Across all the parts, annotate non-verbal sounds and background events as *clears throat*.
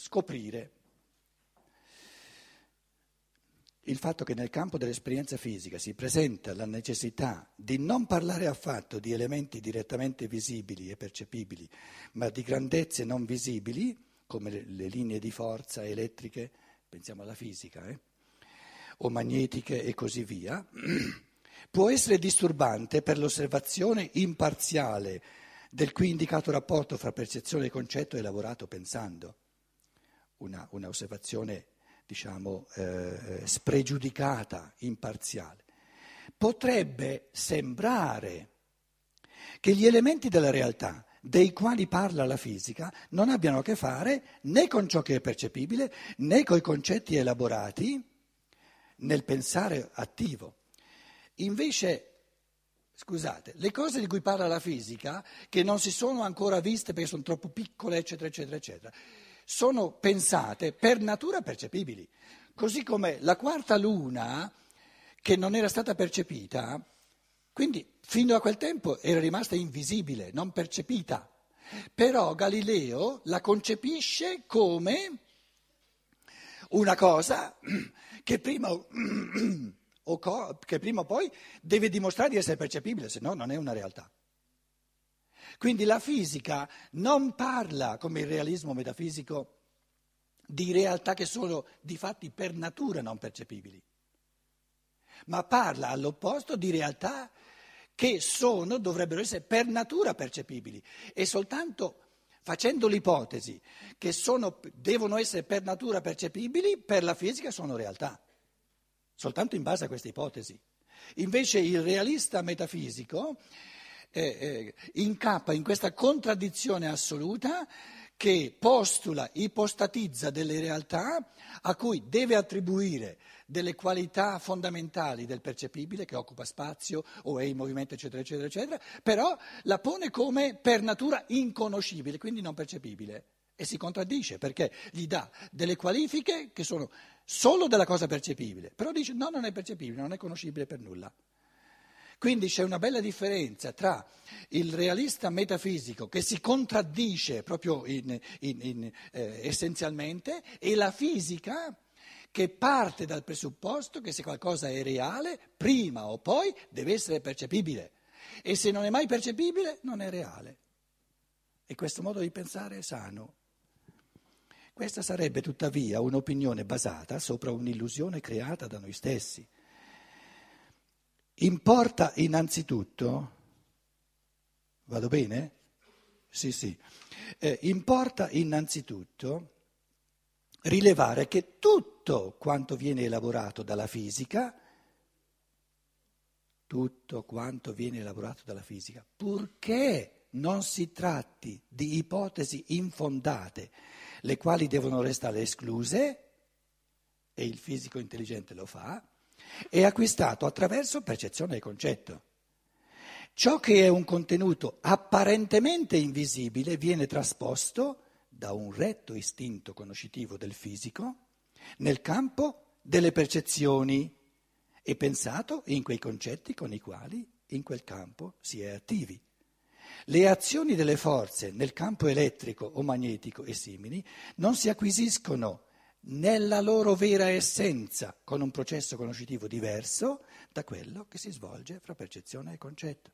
scoprire il fatto che nel campo dell'esperienza fisica si presenta la necessità di non parlare affatto di elementi direttamente visibili e percepibili, ma di grandezze non visibili, come le, linee di forza elettriche, pensiamo alla fisica, eh? o magnetiche e così via, *clears throat* può essere disturbante per l'osservazione imparziale del qui indicato rapporto fra percezione e concetto elaborato pensando. Una, una osservazione diciamo, eh, spregiudicata, imparziale. Potrebbe sembrare che gli elementi della realtà dei quali parla la fisica non abbiano a che fare né con ciò che è percepibile né con i concetti elaborati nel pensare attivo. Invece, scusate, le cose di cui parla la fisica, che non si sono ancora viste perché sono troppo piccole, eccetera, eccetera, eccetera, sono pensate per natura percepibili. Così come la quarta luna, che non era stata percepita, quindi fino a quel tempo era rimasta invisibile, non percepita. Però Galileo la concepisce come una cosa che prima o, *clears throat* che prima o poi deve dimostrare di essere percepibile, se no non è una realtà. Quindi la fisica non parla, come il realismo metafisico, di realtà che sono di fatti per natura non percepibili, ma parla all'opposto di realtà che sono, dovrebbero essere per natura percepibili e soltanto facendo l'ipotesi che sono, devono essere per natura percepibili, per la fisica sono realtà, soltanto in base a questa ipotesi. Invece il realista metafisico eh, eh, incappa in questa contraddizione assoluta che postula, ipostatizza delle realtà a cui deve attribuire delle qualità fondamentali del percepibile che occupa spazio o è in movimento, eccetera, eccetera, eccetera, però la pone come per natura inconoscibile, quindi non percepibile. E si contraddice perché gli dà delle qualifiche che sono solo della cosa percepibile, però dice no, non è percepibile, non è conoscibile per nulla. Quindi c'è una bella differenza tra il realista metafisico che si contraddice proprio in, in, in, eh, essenzialmente e la fisica che parte dal presupposto che se qualcosa è reale, prima o poi deve essere percepibile e se non è mai percepibile non è reale. E questo modo di pensare è sano. Questa sarebbe tuttavia un'opinione basata sopra un'illusione creata da noi stessi. Importa innanzitutto, vado bene? Sì, sì. Eh, importa innanzitutto rilevare che tutto quanto viene elaborato dalla fisica, tutto quanto viene elaborato dalla fisica, purché non si tratti di ipotesi infondate, le quali devono restare escluse, e il fisico intelligente lo fa, è acquistato attraverso percezione e concetto. Ciò che è un contenuto apparentemente invisibile viene trasposto da un retto istinto conoscitivo del fisico nel campo delle percezioni e pensato in quei concetti con i quali in quel campo si è attivi. Le azioni delle forze nel campo elettrico o magnetico e simili non si acquisiscono nella loro vera essenza, con un processo conoscitivo diverso da quello che si svolge fra percezione e concetto.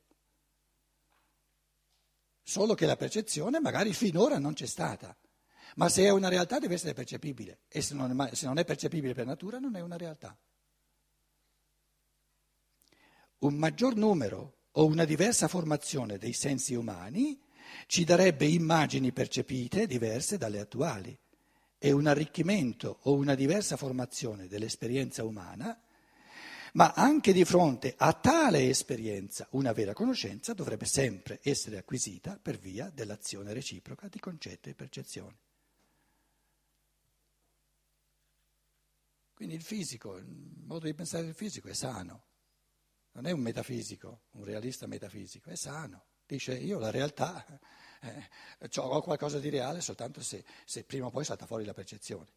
Solo che la percezione magari finora non c'è stata, ma se è una realtà deve essere percepibile e se non se non è percepibile per natura non è una realtà. Un maggior numero o una diversa formazione dei sensi umani ci darebbe immagini percepite diverse dalle attuali è un arricchimento o una diversa formazione dell'esperienza umana, ma anche di fronte a tale esperienza una vera conoscenza dovrebbe sempre essere acquisita per via dell'azione reciproca di concetto e percezione. Quindi il fisico, il modo di pensare del fisico è sano, non è un metafisico, un realista metafisico, è sano. Dice io la realtà eh, ho qualcosa di reale soltanto se, se, prima o poi salta fuori la percezione.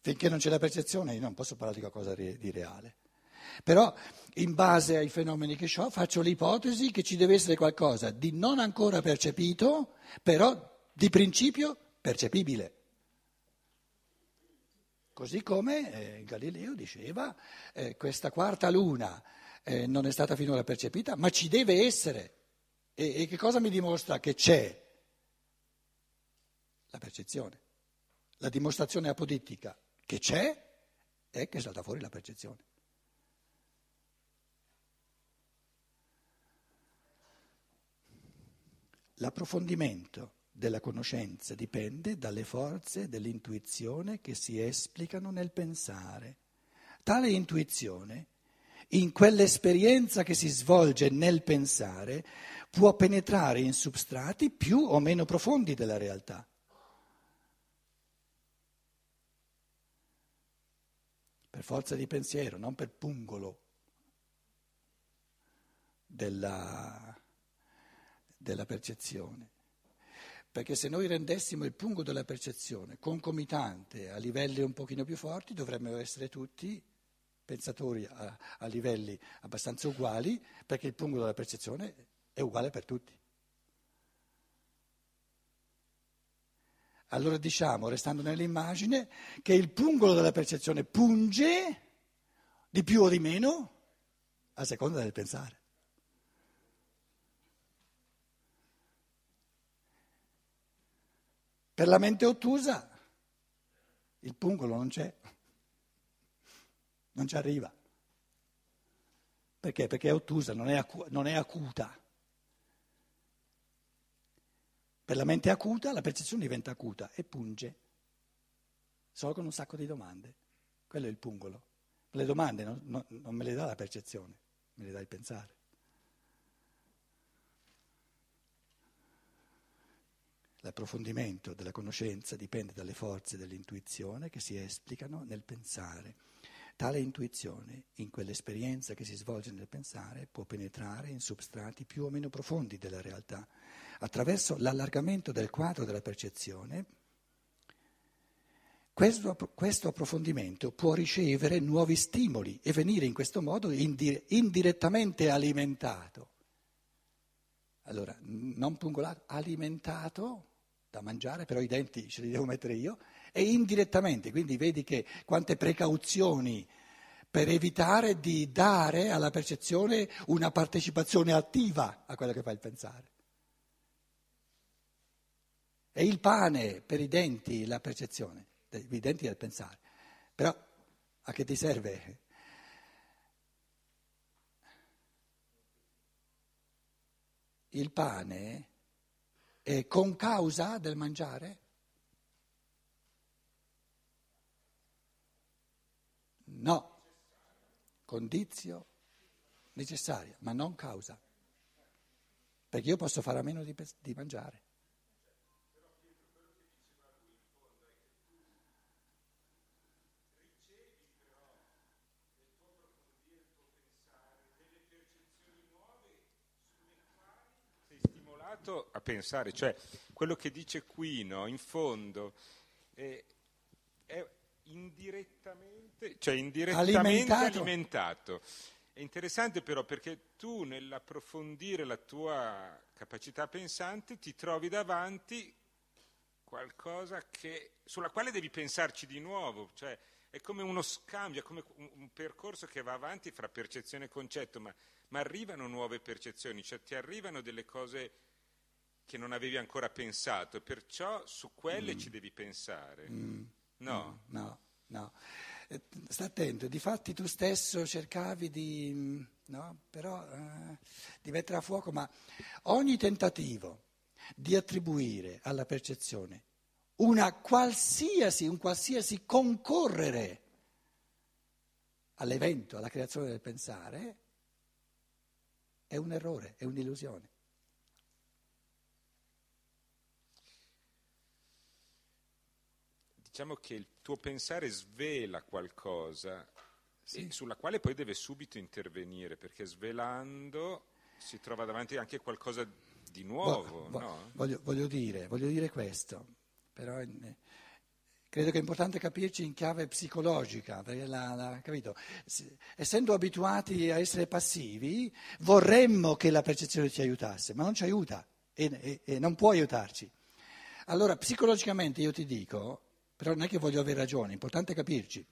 Finché non c'è la percezione io non posso parlare di qualcosa di reale. Però in base ai fenomeni che ho faccio l'ipotesi che ci deve essere qualcosa di non ancora percepito, però di principio percepibile. Così come eh, Galileo diceva, eh, questa quarta luna eh, non è stata finora percepita, ma ci deve essere. E, e che cosa mi dimostra che c'è? La percezione. La dimostrazione apodittica che c'è è che salta fuori la percezione. L'approfondimento della conoscenza dipende dalle forze dell'intuizione che si esplicano nel pensare. Tale intuizione, in quell'esperienza che si svolge nel pensare, può penetrare in substrati più o meno profondi della realtà. Per forza di pensiero, non per pungolo della della percezione. Perché se noi rendessimo il punto della percezione concomitante a livelli un pochino più forti, dovremmo essere tutti pensatori a, a livelli abbastanza uguali, perché il punto della percezione è uguale per tutti. Allora diciamo, restando nell'immagine, che il pungolo della percezione punge di più o di meno a seconda del pensare. Per la mente ottusa il pungolo non c'è, non ci arriva. Perché? Perché è ottusa, non è, acu- non è acuta. Per la mente acuta la percezione diventa acuta e punge, solo con un sacco di domande. Quello è il pungolo. Le domande non, non, non me le dà la percezione, me le dà il pensare. L'approfondimento della conoscenza dipende dalle forze dell'intuizione che si esplicano nel pensare. Tale intuizione, in quell'esperienza che si svolge nel pensare, può penetrare in substrati più o meno profondi della realtà. Attraverso l'allargamento del quadro della percezione, questo, questo, approfondimento può ricevere nuovi stimoli e venire in questo modo indirettamente alimentato. Allora, non pungolato, alimentato da mangiare, però i denti ce li devo mettere io, e indirettamente, quindi vedi che quante precauzioni per evitare di dare alla percezione una partecipazione attiva a quello che fa il pensare. È il pane per i denti la percezione, i denti del pensare. Però a che ti serve? Il pane eh, con causa del mangiare? No, condizio necessaria, ma non causa. Perché io posso fare a meno di, di mangiare. a pensare, cioè quello che dice qui, no, in fondo, è indirettamente, cioè indirettamente alimentato. alimentato. È interessante però perché tu nell'approfondire la tua capacità pensante ti trovi davanti qualcosa che, sulla quale devi pensarci di nuovo, cioè è come uno scambio, è come un, un percorso che va avanti fra percezione e concetto, ma, ma arrivano nuove percezioni, cioè ti arrivano delle cose che non avevi ancora pensato, perciò su quelle mm. ci devi pensare. Mm. No? Mm. No, no. Eh, sta attento, difatti tu stesso cercavi di, no? Però, eh, di mettere a fuoco, ma ogni tentativo di attribuire alla percezione una qualsiasi, un qualsiasi concorrere all'evento, alla creazione del pensare, è un errore, è un'illusione. Diciamo che il tuo pensare svela qualcosa sì. sulla quale poi deve subito intervenire, perché svelando si trova davanti anche qualcosa di nuovo. Vo- no? voglio, voglio, dire, voglio, dire, questo, però eh, credo che è importante capirci in chiave psicologica, perché la, la, capito? essendo abituati a essere passivi, vorremmo che la percezione ci aiutasse, ma non ci aiuta e, e, e non può aiutarci. Allora, psicologicamente io ti dico, però non è che voglio avere ragione, è importante capirci.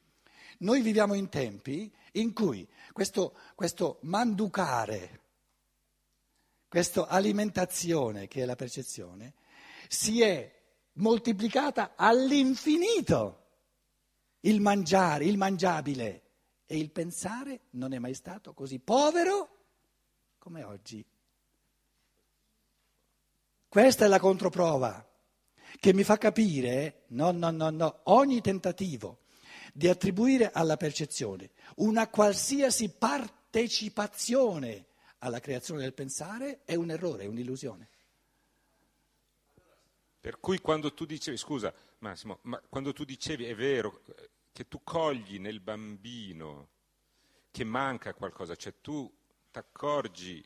Noi viviamo in tempi in cui questo, questo manducare, questa alimentazione che è la percezione, si è moltiplicata all'infinito. Il mangiare, il mangiabile e il pensare non è mai stato così povero come oggi. Questa è la controprova che mi fa capire, no, no, no, no, ogni tentativo di attribuire alla percezione una qualsiasi partecipazione alla creazione del pensare è un errore, è un'illusione. Per cui quando tu dicevi, scusa Massimo, ma quando tu dicevi è vero che tu cogli nel bambino che manca qualcosa, cioè tu ti accorgi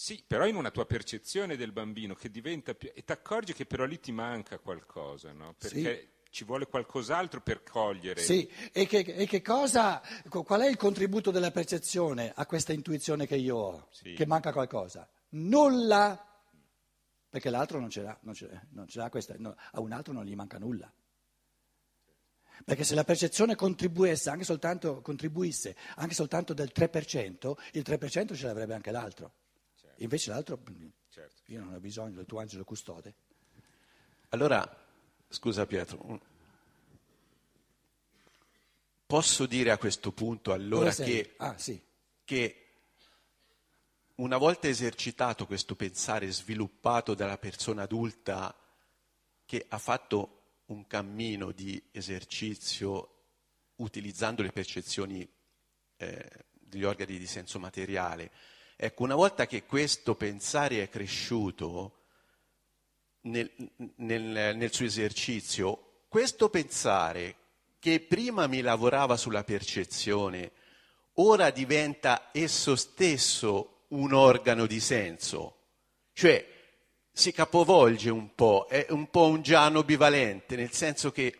sì, però in una tua percezione del bambino che diventa più... e ti accorgi che però lì ti manca qualcosa, no? Perché sì. ci vuole qualcos'altro per cogliere. Sì, e, che, e che, cosa, qual è il contributo della percezione a questa intuizione che io ho? Sì. Che manca qualcosa? Nulla, perché l'altro non ce l'ha, non ce l'ha, non ce l'ha questa, no, a un altro non gli manca nulla. Perché se la percezione contribuisse anche soltanto, contribuisse anche soltanto del 3%, il 3% ce l'avrebbe anche l'altro. Invece l'altro, certo. io non ho bisogno del tuo angelo custode. Allora, scusa Pietro, posso dire a questo punto allora che, ah, sì. che una volta esercitato questo pensare sviluppato dalla persona adulta che ha fatto un cammino di esercizio utilizzando le percezioni eh, degli organi di senso materiale, Ecco, una volta che questo pensare è cresciuto nel, nel, nel suo esercizio, questo pensare che prima mi lavorava sulla percezione, ora diventa esso stesso un organo di senso, cioè si capovolge un po', è un po' un giano bivalente, nel senso che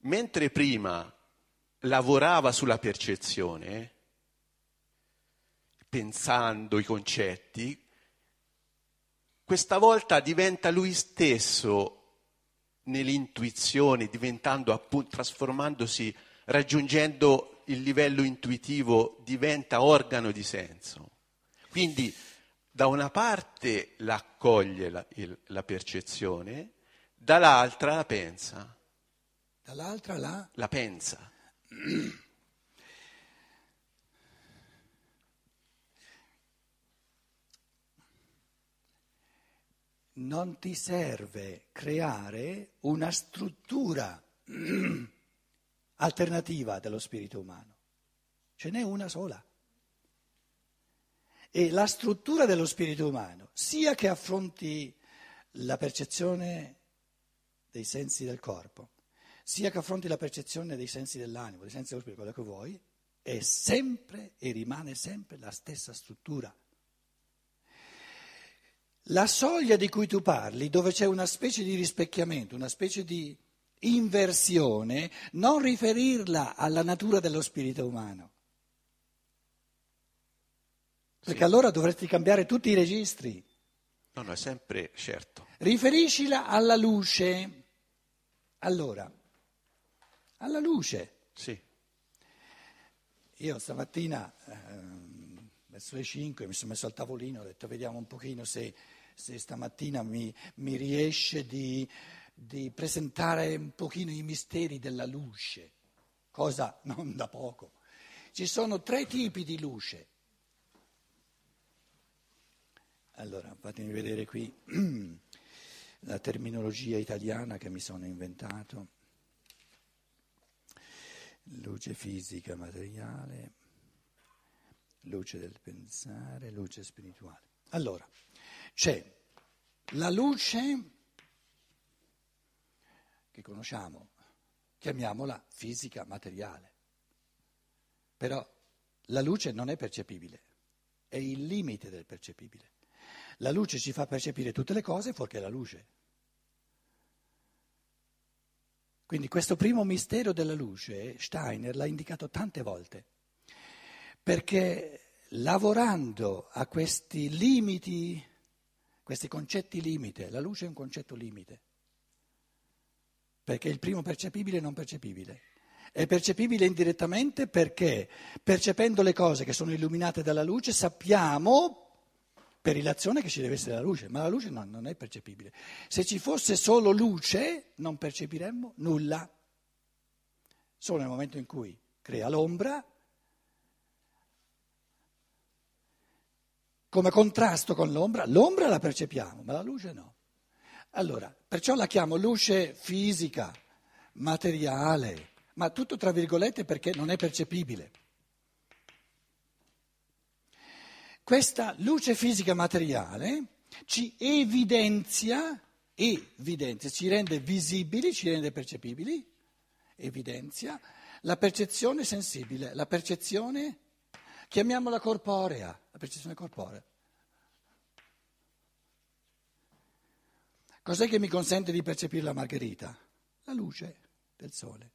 mentre prima lavorava sulla percezione, pensando i concetti, questa volta diventa lui stesso nell'intuizione, diventando appunto, trasformandosi, raggiungendo il livello intuitivo, diventa organo di senso. Quindi da una parte l'accoglie la, il, la percezione, dall'altra la pensa. Dall'altra la? La pensa. Non ti serve creare una struttura *clears throat* alternativa dello spirito umano. Ce n'è una sola. E la struttura dello spirito umano, sia che affronti la percezione dei sensi del corpo, sia che affronti la percezione dei sensi dell'animo, dei sensi dello spirito, quello che vuoi, è sempre e rimane sempre la stessa struttura la soglia di cui tu parli, dove c'è una specie di rispecchiamento, una specie di inversione, non riferirla alla natura dello spirito umano. Perché sì. allora dovresti cambiare tutti i registri. No, no, è sempre certo. Riferiscila alla luce. Allora, alla luce. Sì. Io stamattina, eh, verso le 5, mi sono messo al tavolino, ho detto vediamo un pochino se se stamattina mi, mi riesce di, di presentare un pochino i misteri della luce, cosa non da poco. Ci sono tre tipi di luce. Allora, fatemi vedere qui *clears throat* la terminologia italiana che mi sono inventato. Luce fisica materiale, luce del pensare, luce spirituale. Allora, c'è la luce che conosciamo, chiamiamola fisica materiale, però la luce non è percepibile, è il limite del percepibile. La luce ci fa percepire tutte le cose fuorché la luce. Quindi questo primo mistero della luce Steiner l'ha indicato tante volte, perché lavorando a questi limiti questi concetti limite, la luce è un concetto limite. perché è il primo percepibile e non percepibile. È percepibile indirettamente perché percependo le cose che sono illuminate dalla luce sappiamo per relazione che ci deve essere la luce, ma la luce no, non è percepibile. Se ci fosse solo luce non percepiremmo nulla. Solo nel momento in cui crea l'ombra, come contrasto con l'ombra, l'ombra la percepiamo, ma la luce no. Allora, perciò la chiamo luce fisica, materiale, ma tutto tra virgolette perché non è percepibile. Questa luce fisica materiale ci evidenzia, evidenzia, ci rende visibili, ci rende percepibili, evidenzia la percezione sensibile, la percezione, chiamiamola corporea, la percezione corporea. Cos'è che mi consente di percepire la margherita? La luce del sole.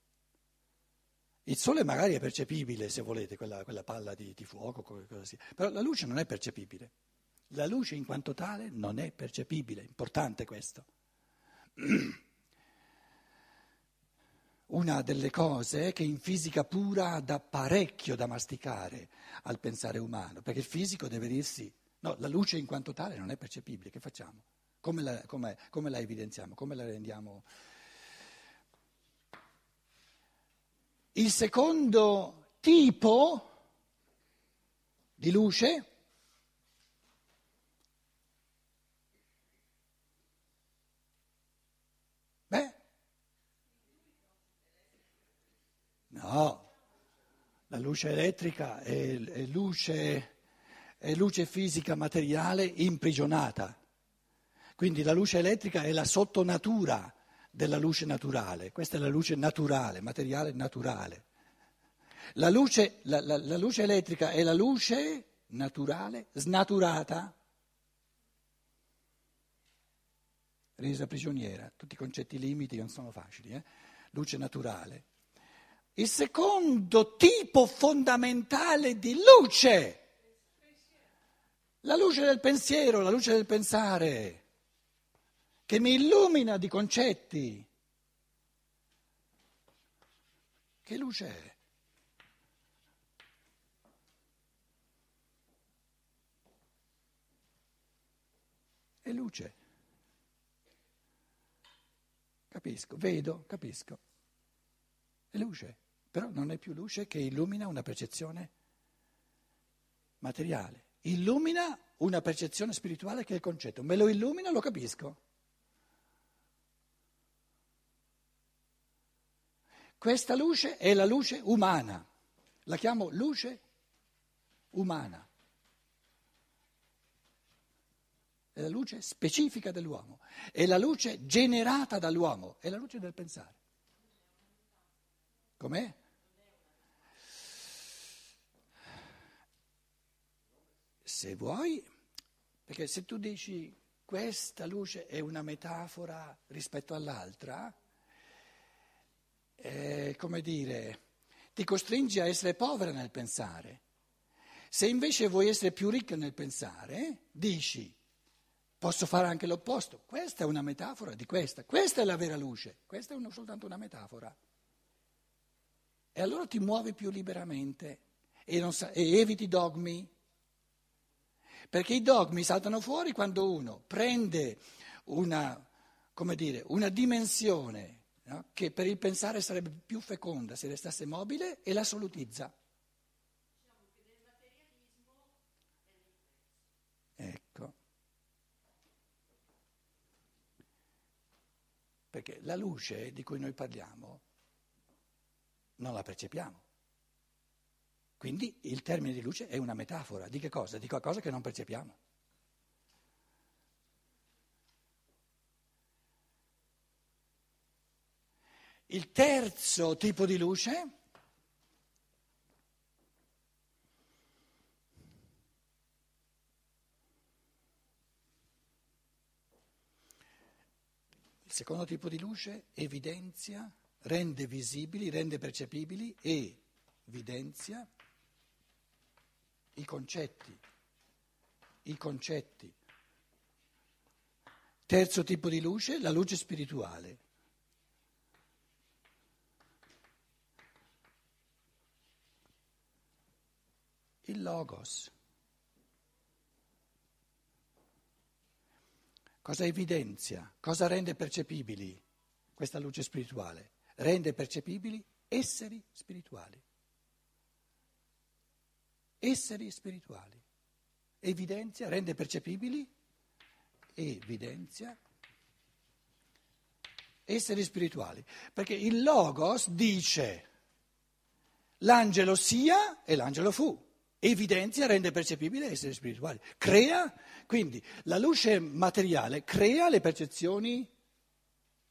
Il sole magari è percepibile, se volete, quella, quella palla di, di fuoco, però la luce non è percepibile. La luce in quanto tale non è percepibile, importante questo. *clears throat* Una delle cose che in fisica pura dà parecchio da masticare al pensare umano, perché il fisico deve dirsi, no, la luce in quanto tale non è percepibile, che facciamo? Come la, come, come la evidenziamo? Come la rendiamo? Il secondo tipo di luce no, la luce elettrica è, è, luce, è luce fisica materiale imprigionata. Quindi la luce elettrica è la sottonatura della luce naturale, questa è la luce naturale, materiale naturale. La luce, la, la, la luce elettrica è la luce naturale snaturata, resa prigioniera, tutti i concetti limiti non sono facili, eh? luce naturale. Il secondo tipo fondamentale di luce, la luce del pensiero, la luce del pensare che mi illumina di concetti. Che luce è? È luce. Capisco, vedo, capisco. È luce, però non è più luce che illumina una percezione materiale. Illumina una percezione spirituale che è il concetto. Me lo illumina, lo capisco. Questa luce è la luce umana, la chiamo luce umana. È la luce specifica dell'uomo, è la luce generata dall'uomo, è la luce del pensare. Com'è? Se vuoi, perché se tu dici questa luce è una metafora rispetto all'altra, eh, come dire, ti costringi a essere povera nel pensare. Se invece vuoi essere più ricca nel pensare, dici, posso fare anche l'opposto. Questa è una metafora di questa, questa è la vera luce, questa è una, soltanto una metafora. E allora ti muovi più liberamente e, sa- e eviti dogmi. Perché i dogmi saltano fuori quando uno prende una, dire, una dimensione no? che per il pensare sarebbe più feconda se restasse mobile e l'assolutizza. Ecco. Perché la luce di cui noi parliamo non la percepiamo. Quindi il termine di luce è una metafora di che cosa? Di qualcosa che non percepiamo. Il terzo tipo di luce Il secondo tipo di luce evidenzia, rende visibili, rende percepibili e evidenzia i concetti, i concetti. Terzo tipo di luce, la luce spirituale. Il logos. Cosa evidenzia? Cosa rende percepibili questa luce spirituale? Rende percepibili esseri spirituali. Esseri spirituali. Evidenzia, rende percepibili, evidenzia esseri spirituali. Perché il Logos dice l'angelo sia e l'angelo fu. Evidenzia, rende percepibile esseri spirituali. Crea, quindi la luce materiale crea le percezioni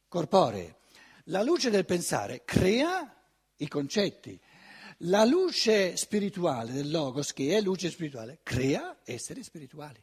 corporee. La luce del pensare crea i concetti. La luce spirituale del Logos, che è luce spirituale, crea esseri spirituali.